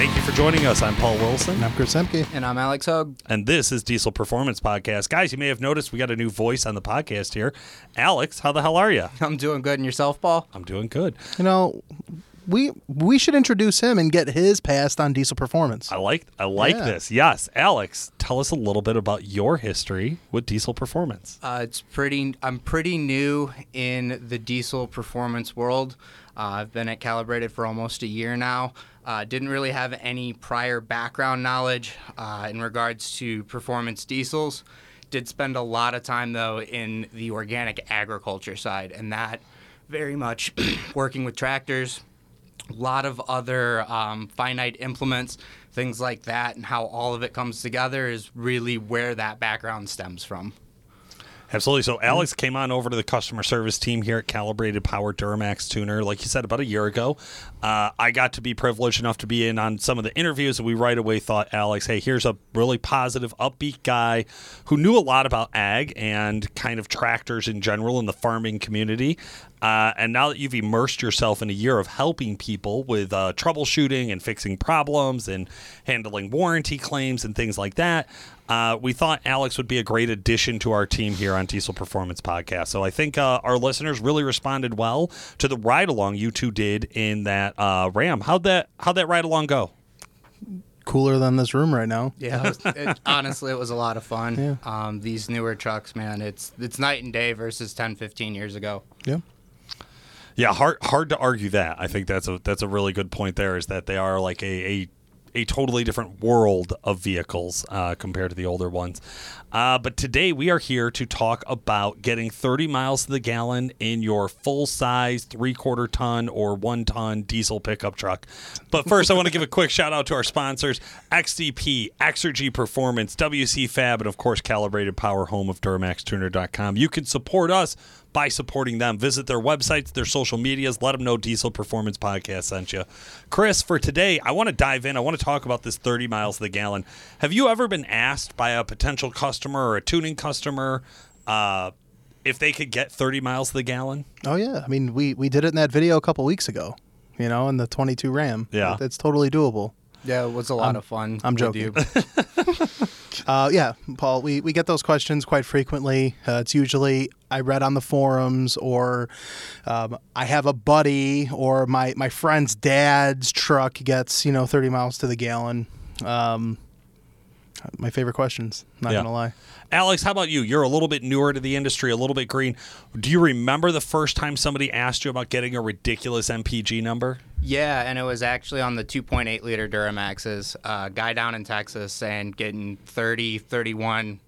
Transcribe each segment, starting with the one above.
Thank you for joining us. I'm Paul Wilson. And I'm Chris Ehmke. And I'm Alex Hogue. And this is Diesel Performance Podcast. Guys, you may have noticed we got a new voice on the podcast here. Alex, how the hell are you? I'm doing good. And yourself, Paul? I'm doing good. You know, we we should introduce him and get his past on diesel performance. I like I like Yeah. this. Yes, Alex, tell us a little bit about your history with Diesel Performance. Uh, it's pretty. I'm pretty new in the diesel performance world. Uh, I've been at Calibrated for almost a year now. Uh, didn't really have any prior background knowledge uh, in regards to performance diesels. Did spend a lot of time though in the organic agriculture side, and that very much working with tractors, a lot of other um, finite implements, things like that, and how all of it comes together is really where that background stems from. Absolutely. So Alex came on over to the customer service team here at Calibrated Power Duramax Tuner, like you said, about a year ago. Uh, I got to be privileged enough to be in on some of the interviews, and we right away thought, Alex, hey, here's a really positive, upbeat guy who knew a lot about ag and kind of tractors in general in the farming community. Uh, and now that you've immersed yourself in a year of helping people with uh, troubleshooting and fixing problems and handling warranty claims and things like that, uh, we thought Alex would be a great addition to our team here on Diesel Performance Podcast. So I think uh, our listeners really responded well to the ride along you two did in that uh, Ram. How'd that How'd that ride along go? Cooler than this room right now. Yeah, it was, it, honestly, it was a lot of fun. Yeah. Um, these newer trucks, man, it's it's night and day versus 10, 15 years ago. Yeah. Yeah, hard hard to argue that. I think that's a that's a really good point. There is that they are like a a, a totally different world of vehicles uh, compared to the older ones. Uh, but today we are here to talk about getting 30 miles to the gallon in your full size three quarter ton or one ton diesel pickup truck. But first, I want to give a quick shout out to our sponsors: XDP, Exergy Performance, WC Fab, and of course, Calibrated Power, home of DuramaxTuner.com. You can support us by supporting them. Visit their websites, their social medias. Let them know Diesel Performance Podcast sent you. Chris, for today, I want to dive in. I want to talk about this 30 miles to the gallon. Have you ever been asked by a potential customer or a tuning customer uh, if they could get 30 miles to the gallon? Oh yeah. I mean, we we did it in that video a couple weeks ago. You know, in the 22 Ram. Yeah. It's totally doable. Yeah, it was a lot of fun. I'm with joking. Uh, yeah, Paul, we, we get those questions quite frequently. Uh, it's usually I read on the forums, or um, I have a buddy, or my, my friend's dad's truck gets, you know, 30 miles to the gallon. Um, my favorite questions, not Yeah. going to lie. Alex, how about you? You're a little bit newer to the industry, a little bit green. Do you remember the first time somebody asked you about getting a ridiculous MPG number? Yeah, and it was actually on the 2.8 liter Duramaxes. Uh, guy down in Texas and getting 30, 31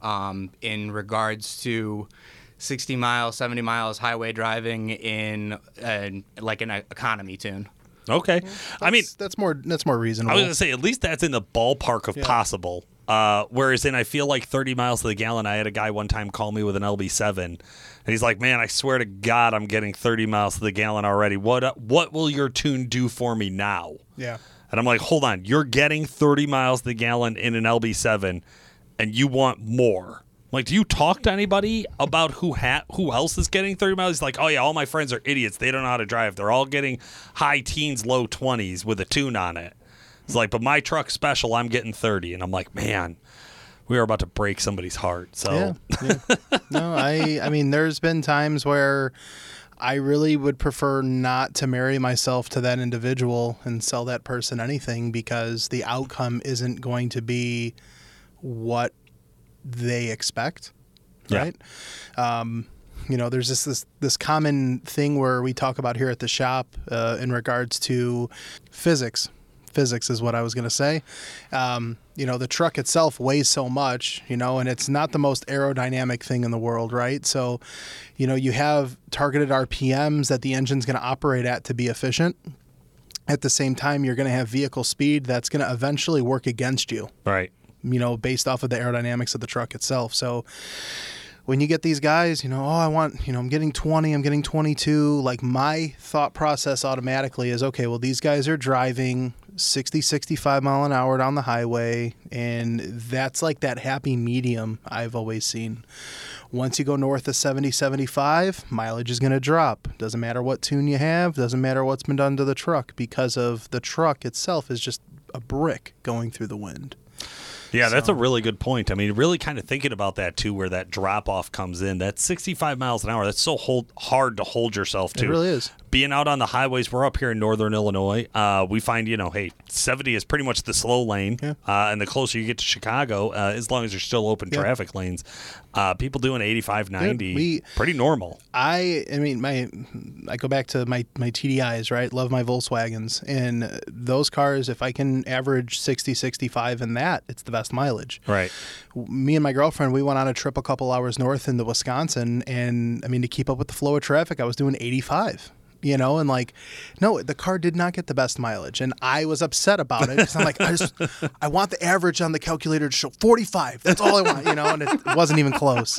um, in regards to 60 miles, 70 miles highway driving in uh, like an economy tune. Okay. I mean, That's- that's more that's more reasonable. I was going to say, at least that's in the ballpark of possible. Uh, whereas in, I feel like 30 miles to the gallon, I had a guy one time call me with an LB7. And he's like, man, I swear to God, I'm getting 30 miles to the gallon already. What, uh, what will your tune do for me now? yeah. And I'm like, hold on, you're getting 30 miles to the gallon in an LB7 and you want more. Like, do you talk to anybody about who ha- who else is getting 30 miles? He's like, oh, yeah, all my friends are idiots. They don't know how to drive. They're all getting high teens, low 20s with a tune on it. It's like, but my truck's special. I'm getting 30. And I'm like, man, we are about to break somebody's heart. So, Yeah. yeah. no, I I mean there's been times where I really would prefer not to marry myself to that individual and sell that person anything because the outcome isn't going to be what they expect. Yeah. Right? Um you know, there's this, this this common thing where we talk about here at the shop uh, in regards to physics. Physics is what I was going to say. Um, you know, the truck itself weighs so much, you know, and it's not the most aerodynamic thing in the world, right? So, you know, you have targeted RPMs that the engine's going to operate at to be efficient. At the same time, you're going to have vehicle speed that's going to eventually work against you right. you know, based off of the aerodynamics of the truck itself. So when you get these guys, you know, oh, I want, you know, I'm getting 20, I'm getting 22, like my thought process automatically is okay, well, these guys are driving 60, 65 mile an hour down the highway, and that's like that happy medium I've always seen. Once you go north of 70, 75, mileage is going to drop. Doesn't matter what tune you have, doesn't matter what's been done to the truck because of the truck itself is just a brick going through the wind. Yeah, that's So- a really good point. I mean, really kind of thinking about that too, where that drop off comes in. That's 65 miles an hour. That's so hold, hard to hold yourself to. It really is. Being out on the highways, we're up here in northern Illinois. Uh, we find, you know, hey, 70 is pretty much the slow lane. Yeah. Uh, and the closer you get to Chicago, uh, as long as there's still open Yeah. traffic lanes, uh, people doing 85, 90, we- pretty normal. I I mean my I go back to my my TDIs, right? Love my Volkswagens and those cars if I can average 60 65 in that, it's the best mileage. Right. Me and my girlfriend, we went on a trip a couple hours north into Wisconsin and I mean to keep up with the flow of traffic, I was doing 85. You know, and like, no, the car did not get the best mileage, and I was upset about it because I'm like, I just, I want the average on the calculator to show 45. That's all I want, you know, and it wasn't even close.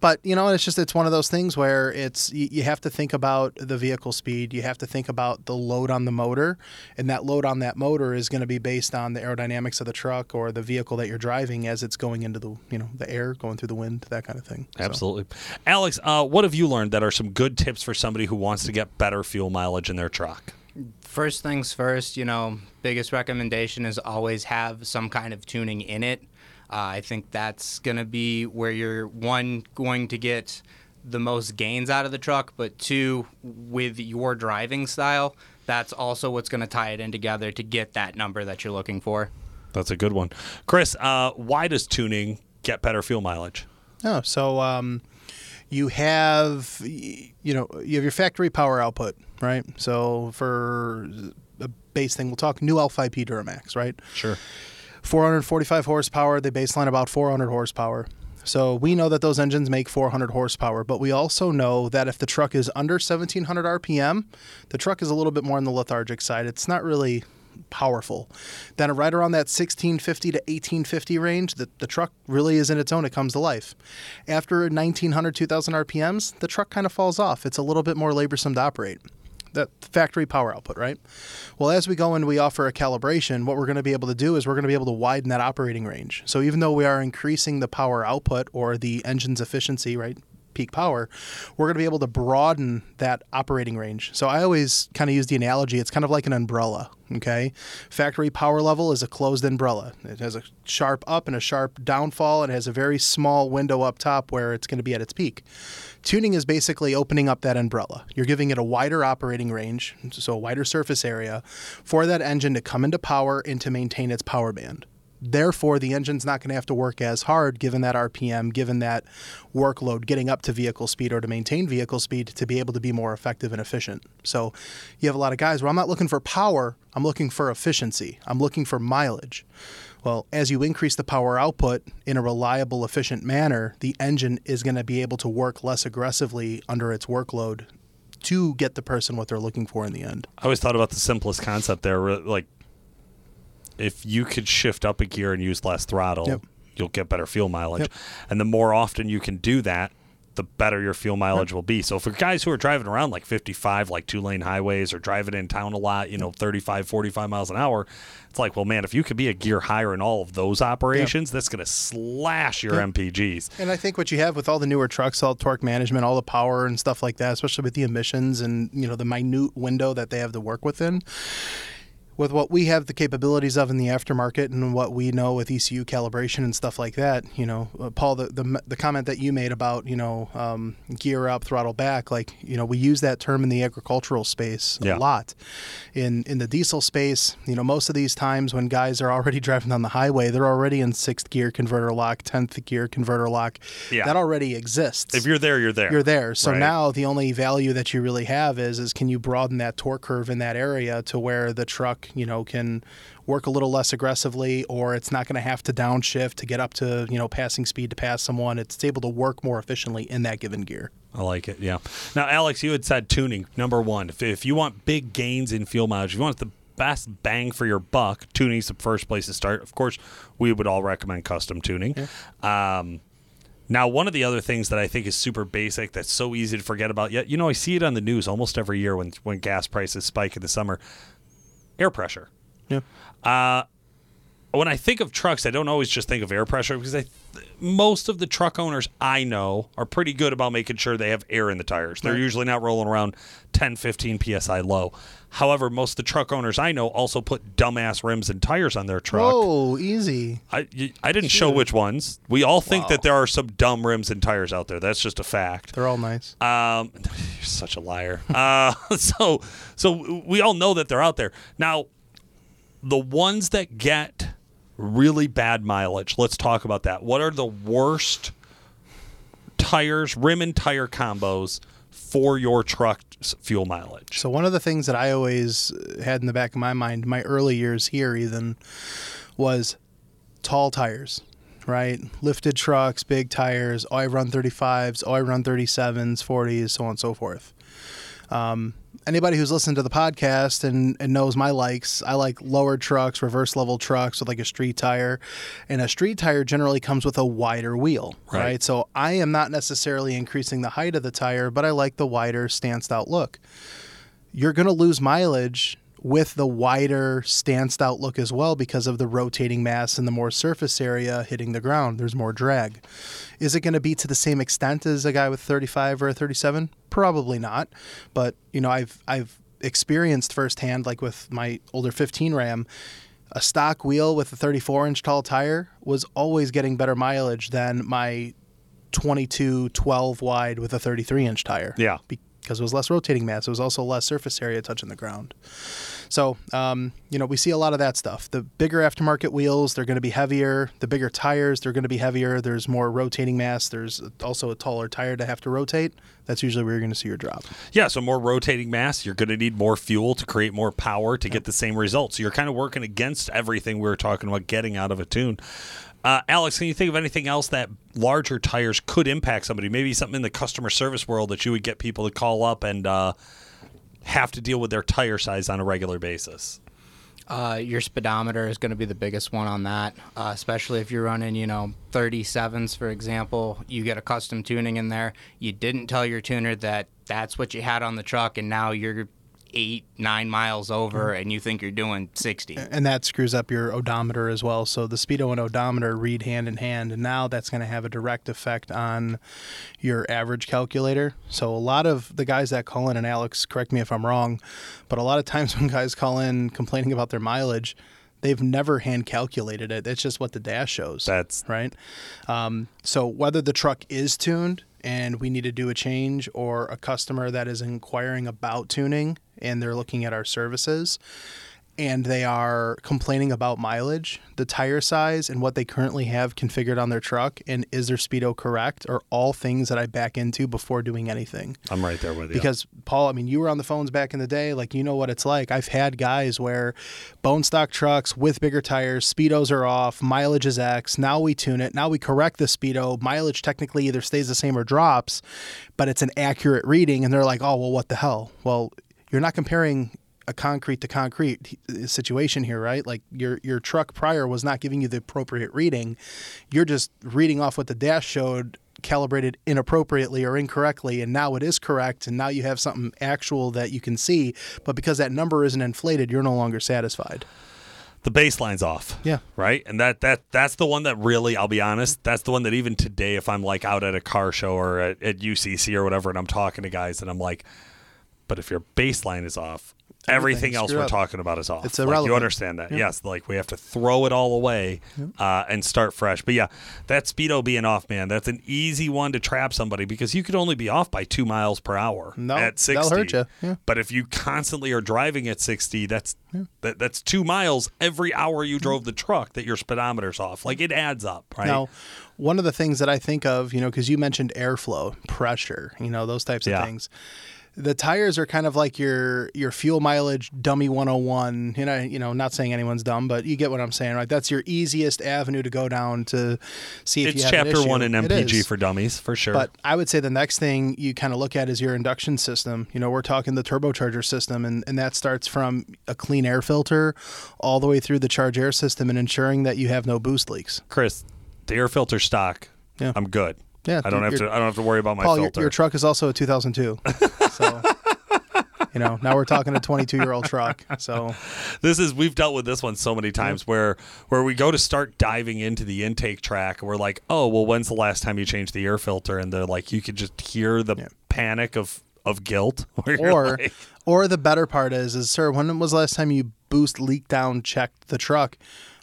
But you know, it's just it's one of those things where it's you, you have to think about the vehicle speed, you have to think about the load on the motor, and that load on that motor is going to be based on the aerodynamics of the truck or the vehicle that you're driving as it's going into the you know the air, going through the wind, that kind of thing. So- Absolutely. Alex, uh, what have you learned that are some good tips for somebody who wants to get better fuel mileage in their truck? First things first, you know, biggest recommendation is always have some kind of tuning in it. Uh, I think that's going to be where you're one going to get the most gains out of the truck, but two, with your driving style, that's also what's going to tie it in together to get that number that you're looking for. That's a good one. Chris, uh, why does tuning get better fuel mileage? Oh, so um, you have you know you have your factory power output, right? So for a base thing, we'll talk new L5P Duramax, right? Sure. 445 horsepower. They baseline about 400 horsepower. So we know that those engines make 400 horsepower, but we also know that if the truck is under 1700 RPM, the truck is a little bit more on the lethargic side. It's not really powerful. Then right around that 1650 to 1850 range, the, the truck really is in its own. It comes to life. After 1900, 2000 RPMs, the truck kind of falls off. It's a little bit more laborsome to operate that factory power output, right? Well, as we go and we offer a calibration, what we're going to be able to do is we're going to be able to widen that operating range. So even though we are increasing the power output or the engine's efficiency, right? Peak power, we're going to be able to broaden that operating range. So I always kind of use the analogy it's kind of like an umbrella, okay? Factory power level is a closed umbrella. It has a sharp up and a sharp downfall and has a very small window up top where it's going to be at its peak. Tuning is basically opening up that umbrella. You're giving it a wider operating range, so a wider surface area, for that engine to come into power and to maintain its power band. Therefore, the engine's not going to have to work as hard given that RPM, given that workload, getting up to vehicle speed or to maintain vehicle speed to be able to be more effective and efficient. So, you have a lot of guys where I'm not looking for power, I'm looking for efficiency, I'm looking for mileage. Well, as you increase the power output in a reliable, efficient manner, the engine is going to be able to work less aggressively under its workload to get the person what they're looking for in the end. I always thought about the simplest concept there. Like, if you could shift up a gear and use less throttle, Yep. you'll get better fuel mileage. Yep. And the more often you can do that, the better your fuel mileage will be. So for guys who are driving around like 55, like two lane highways, or driving in town a lot, you know, 35, 45 miles an hour, it's like, well, man, if you could be a gear higher in all of those operations, that's going to slash your MPGs. And I think what you have with all the newer trucks, all torque management, all the power and stuff like that, especially with the emissions and you know the minute window that they have to work within. With what we have the capabilities of in the aftermarket and what we know with ECU calibration and stuff like that, you know, uh, Paul, the, the the comment that you made about you know um, gear up, throttle back, like you know, we use that term in the agricultural space a Yeah. lot. In in the diesel space, you know, most of these times when guys are already driving on the highway, they're already in sixth gear converter lock, tenth gear converter lock. Yeah. That already exists. If you're there, you're there. You're there. So Right. now the only value that you really have is is can you broaden that torque curve in that area to where the truck, you know, can work a little less aggressively or it's not going to have to downshift to get up to, you know, passing speed to pass someone. It's able to work more efficiently in that given gear. I like it. Yeah. Now, Alex, you had said tuning number one. If, if you want big gains in fuel mileage, if you want the best bang for your buck, tuning's the first place to start. Of course, we would all recommend custom tuning. Um, now, one of the other things that I think is super basic that's so easy to forget about, yet you know, I see it on the news almost every year when when gas prices spike in the summer. Air pressure. Yeah. Uh, when I think of trucks, I don't always just think of air pressure because I, most of the truck owners I know are pretty good about making sure they have air in the tires. They're Right. usually not rolling around 10, 15 psi low. However, most of the truck owners I know also put dumbass rims and tires on their truck. Oh, easy. I, I didn't show which ones. We all think Wow. that there are some dumb rims and tires out there. That's just a fact. They're all nice. Um, you're such a liar. uh, so so we all know that they're out there. Now, the ones that get really bad mileage. Let's talk about that. What are the worst tires, rim and tire combos for your truck's fuel mileage? So one of the things that I always had in the back of my mind, my early years here even, was tall tires, right? Lifted trucks, big tires. Oh, I run 35s. Oh, I run 37s, 40s, so on and so forth. Um, anybody who's listened to the podcast and, and knows my likes, I like lower trucks, reverse level trucks with like a street tire. And a street tire generally comes with a wider wheel, Right. right? So I am not necessarily increasing the height of the tire, but I like the wider, stanced out look you're going to lose mileage with the wider stanced out look as well because of the rotating mass and the more surface area hitting the ground. There's more drag. Is it going to be to the same extent as a guy with 35 or a 37? Probably not. But, you know, I've I've experienced firsthand like with my older 15 Ram a stock wheel with a 34 inch tall tire was always getting better mileage than my 22 12 wide with a 33 inch tire Yeah. Because it was less rotating mass. It was also less surface area touching the ground. So, um, you know, we see a lot of that stuff. The bigger aftermarket wheels, they're going to be heavier. The bigger tires, they're going to be heavier. There's more rotating mass. There's also a taller tire to have to rotate. That's usually where you're going to see your drop. Yeah, so more rotating mass, you're going to need more fuel to create more power to get the same results. So you're kind of working against everything we were talking about getting out of a tune. Uh, Alex, can you think of anything else that larger tires could impact somebody? Maybe something in the customer service world that you would get people to call up and uh, have to deal with their tire size on a regular basis. Uh, your speedometer is going to be the biggest one on that, uh, especially if you're running, you know, 37s, for example. You get a custom tuning in there. You didn't tell your tuner that that's what you had on the truck, and now you're eight, nine miles over, and you think you're doing 60. And that screws up your odometer as well. So the speedo and odometer read hand in hand, and now that's going to have a direct effect on your average calculator. So a lot of the guys that call in, and Alex, correct me if I'm wrong, but a lot of times when guys call in complaining about their mileage, they've never hand calculated it. It's just what the dash shows. That's right? Um, so whether the truck is tuned and we need to do a change, or a customer that is inquiring about tuning and they're looking at our services and they are complaining about mileage, the tire size, and what they currently have configured on their truck, and is their speedo correct, are all things that I back into before doing anything. I'm right there with you. Because Paul, I mean, you were on the phones back in the day, like you know what it's like. I've had guys where bone stock trucks with bigger tires, speedos are off, mileage is X. Now we tune it. Now we correct the speedo. Mileage technically either stays the same or drops, but it's an accurate reading, and they're like, "Oh, well, what the hell?" Well, you're not comparing a concrete to concrete uh, situation here, right? Like your your truck prior was not giving you the appropriate reading. You're just reading off what the dash showed calibrated inappropriately or incorrectly and now it is correct and now you have something actual that you can see but because that number isn't inflated you're no longer satisfied the baseline's off. Yeah. Right? And that that that's the one that really, I'll be honest, that's the one that even today if I'm like out at a car show or at, at UCC or whatever and I'm talking to guys and I'm like, but if your baseline is off, everything else we're up. talking about is off. It's Like, you understand that? Yes. Like we have to throw it all away uh, and start fresh. But yeah, that speedo being off, man, that's an easy one to trap somebody because you could only be off by two miles per hour No, at that'll sixty. hurt ya. Yeah. But if you constantly are driving at 60, that's that, that's two miles every hour you drove the truck that your speedometer's off. Like it adds up, right? Now, one of the things that I think of, you know, because you mentioned airflow, pressure, you know, those types of Yeah. things. The tires are kind of like your your fuel mileage dummy 101. You know, you know, not saying anyone's dumb, but you get what I'm saying, right? That's your easiest avenue to go down to see if it's you have chapter one in MPG for dummies for sure. But I would say the next thing you kind of look at is your induction system. You know, we're talking the turbocharger system, and, and that starts from a clean air filter all the way through the charge air system and ensuring that you have no boost leaks. Chris, the air filter stock, Yeah. I'm good. Yeah, I don't have to. I don't have to worry about my Paul, your, filter. your truck is also a 2002. so, You know, now we're talking a 22 year old truck. So this is we've dealt with this one so many times where where we go to start diving into the intake track and we're like, oh well, when's the last time you changed the air filter? And they're like, you could just hear the panic of of guilt. or like- or the better part is is sir, when was the last time you boost leak down checked the truck?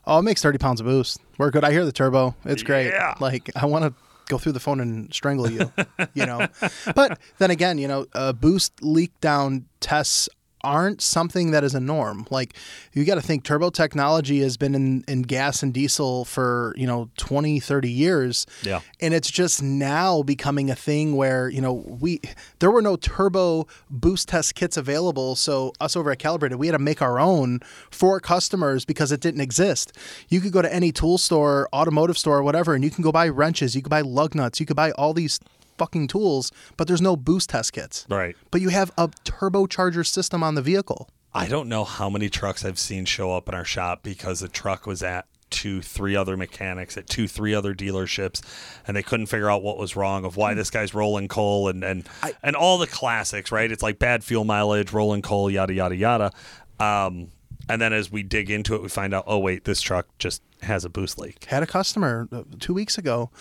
Oh, it makes 30 pounds of boost. We're good. I hear the turbo. It's great. Yeah. Like I want to go through the phone and strangle you, you know. But then again, you know, uh, boost leak down tests aren't something that is a norm. Like you got to think turbo technology has been in, in gas and diesel for, you know, 20, 30 years. Yeah. And it's just now becoming a thing where, you know, we there were no turbo boost test kits available, so us over at Calibrated, we had to make our own for customers because it didn't exist. You could go to any tool store, automotive store, whatever, and you can go buy wrenches, you could buy lug nuts, you could buy all these fucking tools, but there's no boost test kits. right. But you have a turbocharger system on the vehicle. I don't know how many trucks I've seen show up in our shop because the truck was at two, three other mechanics at two, three other dealerships, and they couldn't figure out what was wrong of why this guy's rolling coal and and and all the classics, right? It's like bad fuel mileage, rolling coal, yada yada yada. Um, and then as we dig into it, we find out, oh wait, this truck just has a boost leak. Had a customer uh, two weeks ago.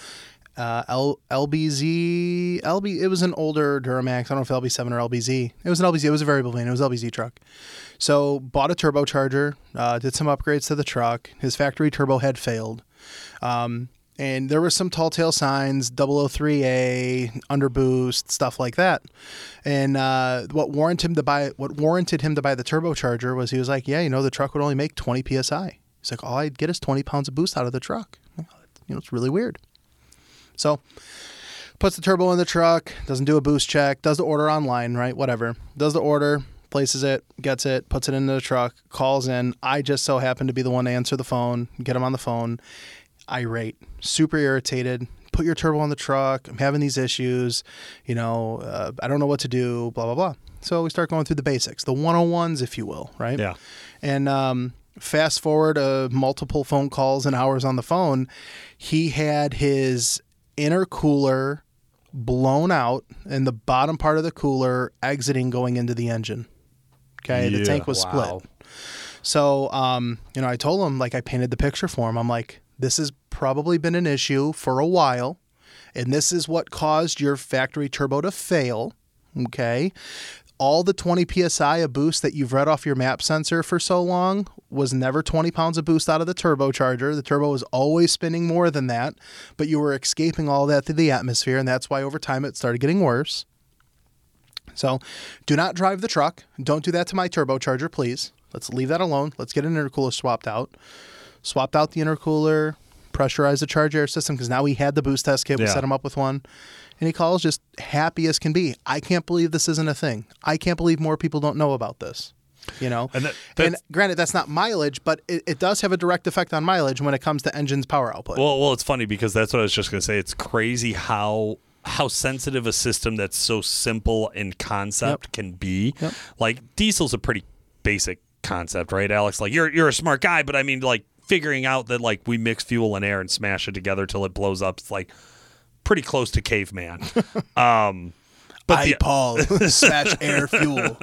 Uh, L- LBZ, LB. It was an older Duramax. I don't know if LB7 or LBZ. It was an LBZ. It was a variable vane. It was LBZ truck. So bought a turbocharger. Uh, did some upgrades to the truck. His factory turbo had failed. Um, and there were some tall tale signs, 003A, underboost, stuff like that. And uh, what warranted him to buy what warranted him to buy the turbocharger was he was like, yeah, you know, the truck would only make 20 psi. He's like, all I'd get is 20 pounds of boost out of the truck. You know, it's really weird. So puts the turbo in the truck, doesn't do a boost check, does the order online, right? Whatever. Does the order, places it, gets it, puts it into the truck, calls in. I just so happen to be the one to answer the phone, get him on the phone. Irate, super irritated. Put your turbo on the truck. I'm having these issues. You know, uh, I don't know what to do, blah, blah, blah. So we start going through the basics, the 101s, if you will, right? Yeah. And um, fast forward uh, multiple phone calls and hours on the phone, he had his intercooler blown out and the bottom part of the cooler exiting going into the engine. Okay, the tank was Wow. split. So, um, you know, I told him, like, I painted the picture for him. I'm like, this has probably been an issue for a while, and this is what caused your factory turbo to fail. Okay. All the 20 psi of boost that you've read off your map sensor for so long was never 20 pounds of boost out of the turbocharger. The turbo was always spinning more than that, but you were escaping all that through the atmosphere, and that's why over time it started getting worse. So, do not drive the truck. Don't do that to my turbocharger, please. Let's leave that alone. Let's get an intercooler swapped out. Swapped out the intercooler, pressurized the charge air system because now we had the boost test kit. We Yeah. set him up with one. And he calls just happy as can be. I can't believe this isn't a thing. I can't believe more people don't know about this. You know? And that- and granted, that's not mileage, but it, it does have a direct effect on mileage when it comes to engine's power output. Well, well, it's funny because that's what I was just going to say. It's crazy how how sensitive a system that's so simple in concept can be. Yep. Like diesel's a pretty basic concept, right, Alex? Like you're you're a smart guy, but I mean, like figuring out that like we mix fuel and air and smash it together till it blows up. It's like pretty close to caveman. um, but I, the, Paul, smash air fuel.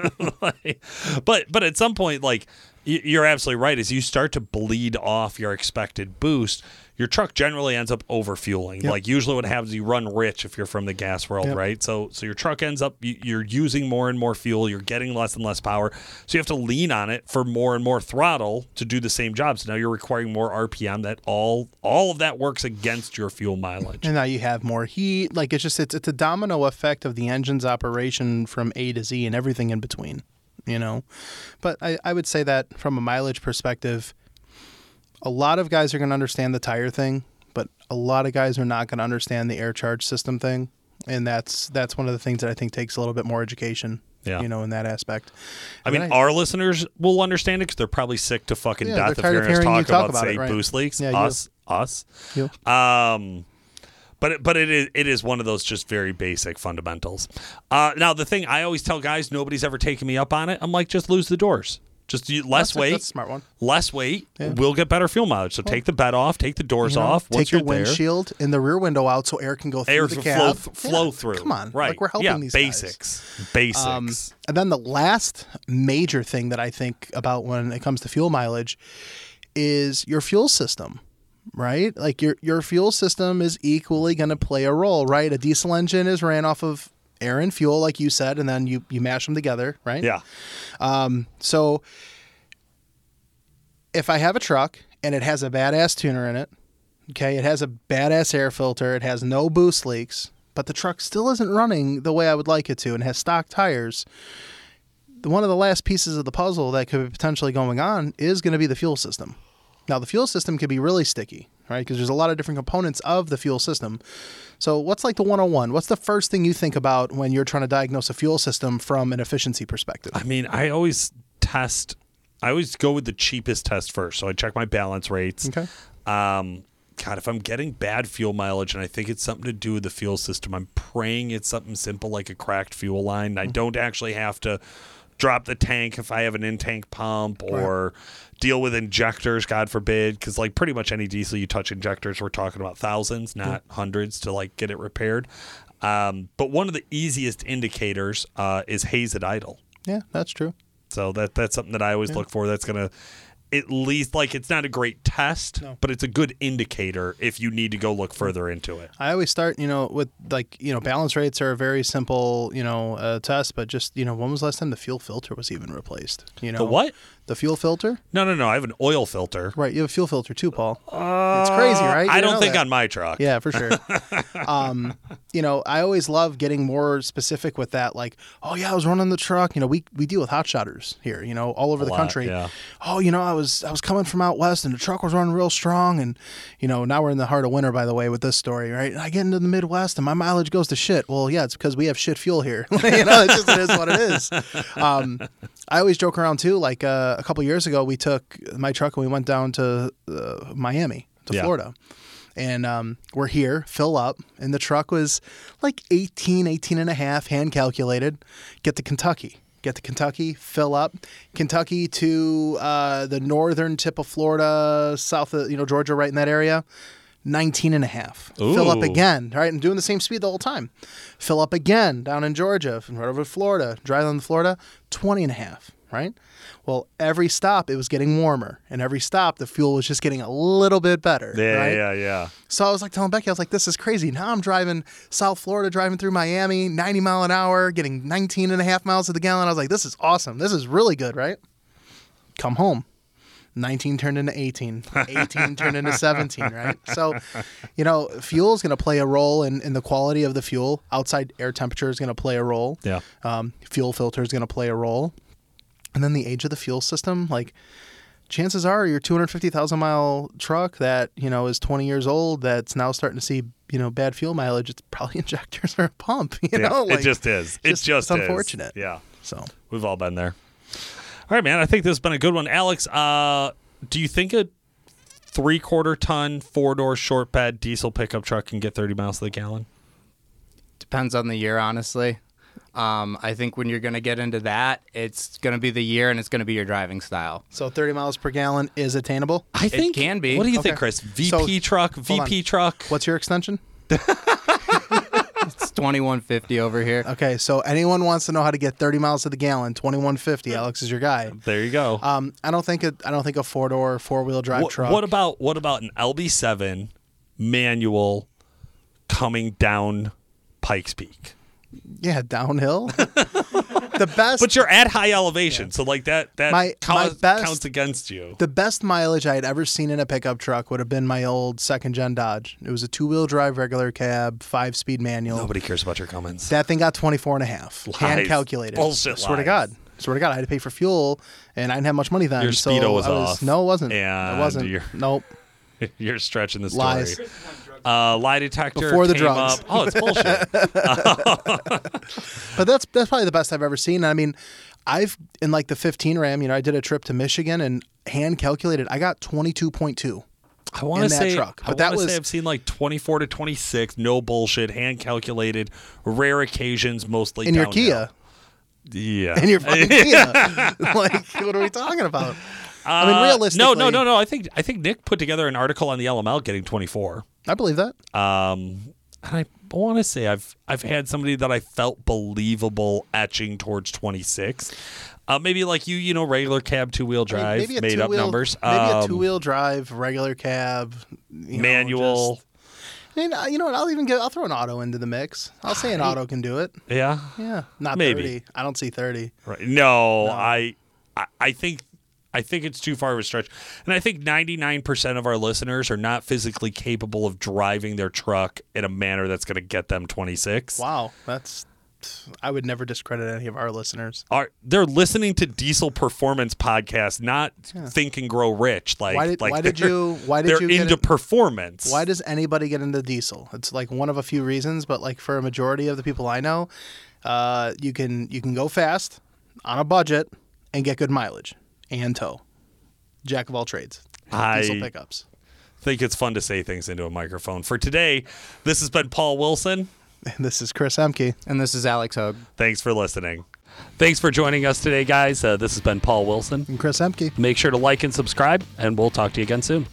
but but at some point, like you're absolutely right. As you start to bleed off your expected boost, your truck generally ends up overfueling. Yep. Like usually, what happens, you run rich if you're from the gas world, Yep. right? So so your truck ends up you're using more and more fuel. You're getting less and less power. So you have to lean on it for more and more throttle to do the same job. So now you're requiring more RPM. That all all of that works against your fuel mileage. And now you have more heat. Like it's just it's it's a domino effect of the engine's operation from A to Z and everything in between. You know, but I, I would say that from a mileage perspective, a lot of guys are going to understand the tire thing, but a lot of guys are not going to understand the air charge system thing, and that's that's one of the things that I think takes a little bit more education. Yeah. You know, in that aspect. I And mean, then our listeners will understand it because they're probably sick to fucking Yeah, death of hearing us talk, talk about, about say right. boost leaks. Yeah, you. us, us. You. Um, but it, but it is it is one of those just very basic fundamentals. Uh, now the thing I always tell guys, nobody's ever taken me up on it. I'm like, just lose the doors. Just less That's a- weight. that's a smart one. Less weight. We'll get better fuel mileage. So take the bed off. Take the doors You know, off. Once take your you're there, windshield and the rear window out so air can go through air the cab. flow, th- flow Yeah, through. Come on, right? Like we're helping yeah, these guys. basics. Basics. Um, and then the last major thing that I think about when it comes to fuel mileage is your fuel system, right? Like your your fuel system is equally going to play a role, right? A diesel engine is ran off of air and fuel, like you said, and then you you mash them together, right? yeah. Um, so if I have a truck and it has a badass tuner in it, okay, it has a badass air filter, it has no boost leaks, but the truck still isn't running the way I would like it to and has stock tires. One of the last pieces of the puzzle that could be potentially going on is going to be the fuel system. Now, the fuel system can be really sticky, right? Because there's a lot of different components of the fuel system. So, what's like the 101? What's the first thing you think about when you're trying to diagnose a fuel system from an efficiency perspective? I mean, I always test. I always go with the cheapest test first. So I check my balance rates. Okay. Um, God, if I'm getting bad fuel mileage and I think it's something to do with the fuel system, I'm praying it's something simple like a cracked fuel line. I don't actually have to drop the tank if I have an in tank pump or deal with injectors, God forbid. Because, like, pretty much any diesel you touch injectors, we're talking about thousands, not hundreds to like get it repaired. Um, but one of the easiest indicators uh, is haze at idle. Yeah, that's true. So that that's something that I always look for. That's gonna at least like it's not a great test, No. but it's a good indicator if you need to go look further into it. I always start, you know, with like, you know, balance rates are a very simple, you know, uh, test, but just, you know, when was the last time the fuel filter was even replaced? You know, The what? The fuel filter? No, no, no. I have an oil filter. Right. You have a fuel filter too, Paul. it's crazy, right? You I don't think that. on my truck. Yeah, for sure. um, you know, I always love getting more specific with that. Like, oh yeah, I was running the truck. You know, we we deal with hot shotters here. You know, all over the lot, country. yeah. Oh, you know, I was I was coming from out west, and the truck was running real strong. And you know, now we're in the heart of winter, by the way, with this story, right? And I get into the Midwest, and my mileage goes to shit. Well, yeah, it's because we have shit fuel here. you know, it's just it is what it is. Um, I always joke around too. Like uh, a couple years ago, we took my truck and we went down to uh, Miami, to Yeah. Florida and um, we're here fill up and the truck was like 18 18 and a half hand calculated get to kentucky get to kentucky fill up kentucky to uh, the northern tip of florida south of you know georgia right in that area 19 and a half fill up Ooh. again right and doing the same speed the whole time fill up again down in georgia and right over to florida drive on to florida 20 and a half right well every stop it was getting warmer and every stop the fuel was just getting a little bit better Yeah, right? yeah, yeah. So I was like telling Becky, I was like, this is crazy. Now I'm driving South Florida, driving through Miami, 90 mile an hour, getting 19 and a half miles to the gallon. I was like, this is awesome. This is really good, right? Come home. 19 turned into 18, 18 turned into 17, right? So, you know, fuel is going to play a role in, in the quality of the fuel. Outside air temperature is going to play a role. Yeah. Um, fuel filter is going to play a role. And then the age of the fuel system, like chances are your 250,000 mile truck that, you know, is 20 years old that's now starting to see, you know, bad fuel mileage, it's probably injectors or a pump, you Yeah, know? it just is. It just- just, it's is. unfortunate. Yeah. So, We've all been there. All right, man. I think this has been a good one. Alex, uh, do you think a three quarter ton, four door short bed diesel pickup truck can get 30 miles to the gallon? Depends on the year, honestly. Um, I think when you're going to get into that, it's going to be the year and it's going to be your driving style. so 30 miles per gallon is attainable. I think it can be. What do you Okay. think, Chris? VP So, truck. VP truck. What's your extension? It's 2150 over here. Okay, so anyone wants to know how to get 30 miles to the gallon, 2150, Alex is your guy. There you go. Um, I don't think it, I don't think a four door, four wheel drive what, truck. what about what about an LB7 manual coming down Pikes Peak? Yeah, downhill. the best But you're at high elevation, so like that that My- counts, my best- counts against you. The best mileage I had ever seen in a pickup truck would have been my old second gen Dodge. It was a two wheel drive regular cab, five speed manual. Nobody cares about your comments. That thing got 24 and a half. Hand calculated. Bullshit Swear to lies. God. Swear to God, I had to pay for fuel and I didn't have much money then. Your so speedo was I off. No, it wasn't. And it wasn't. you're- Nope. You're stretching the story. Lies. Uh, lie detector Before the came drugs. up. Oh, it's bullshit. But that's that's probably the best I've ever seen. I mean, I've in like the 15 Ram, you know, I did a trip to Michigan and hand calculated, I got 22.2. I want to in that say, truck. I But that want to was- say I've seen like 24 to 26, no bullshit, hand calculated, rare occasions, mostly In your. Kia. Yeah. and you're fucking Kia. like, what are we talking about? I mean, Uh, realistically, no, no, no, no. I think I think Nick put together an article on the LML getting 24. I believe that. Um, and I want to say I've I've had somebody that I felt believable etching towards 26. Uh, maybe like you, you know, regular cab two wheel I mean, drive, maybe a made up numbers. Maybe a Um, two wheel drive, regular cab, you know, manual. just- I mean, uh, you know what? I'll even get. I'll throw an auto into the mix. I'll say an auto can do it. yeah. Yeah, not Maybe. thirty. I don't see thirty. Right. No, I, I I think I think it's too far of a stretch. And I think 99% of our listeners are not physically capable of driving their truck in a manner that's going to get them 26. Wow, that's. I would never discredit any of our listeners. Are they're listening to Diesel Performance podcast, not Think and Grow Rich. Like, Why did- like why did you- why did they're you get into it- performance? Why does anybody get into diesel? It's like one of a few reasons, but like for a majority of the people I know, uh, you can you can go fast on a budget and get good mileage and tow. Jack of all trades. I Diesel I- pickups. think it's fun to say things into a microphone. For today, this has been Paul Wilson. This is Chris Ehmke. And this is Alex Hogue. Thanks for listening. Thanks for joining us today, guys. Uh, this has been Paul Wilson. And Chris Ehmke. Make sure to like and subscribe, and we'll talk to you again soon.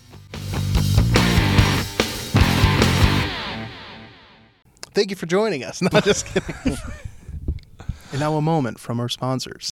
Thank you for joining us. No, just kidding. and now a moment from our sponsors.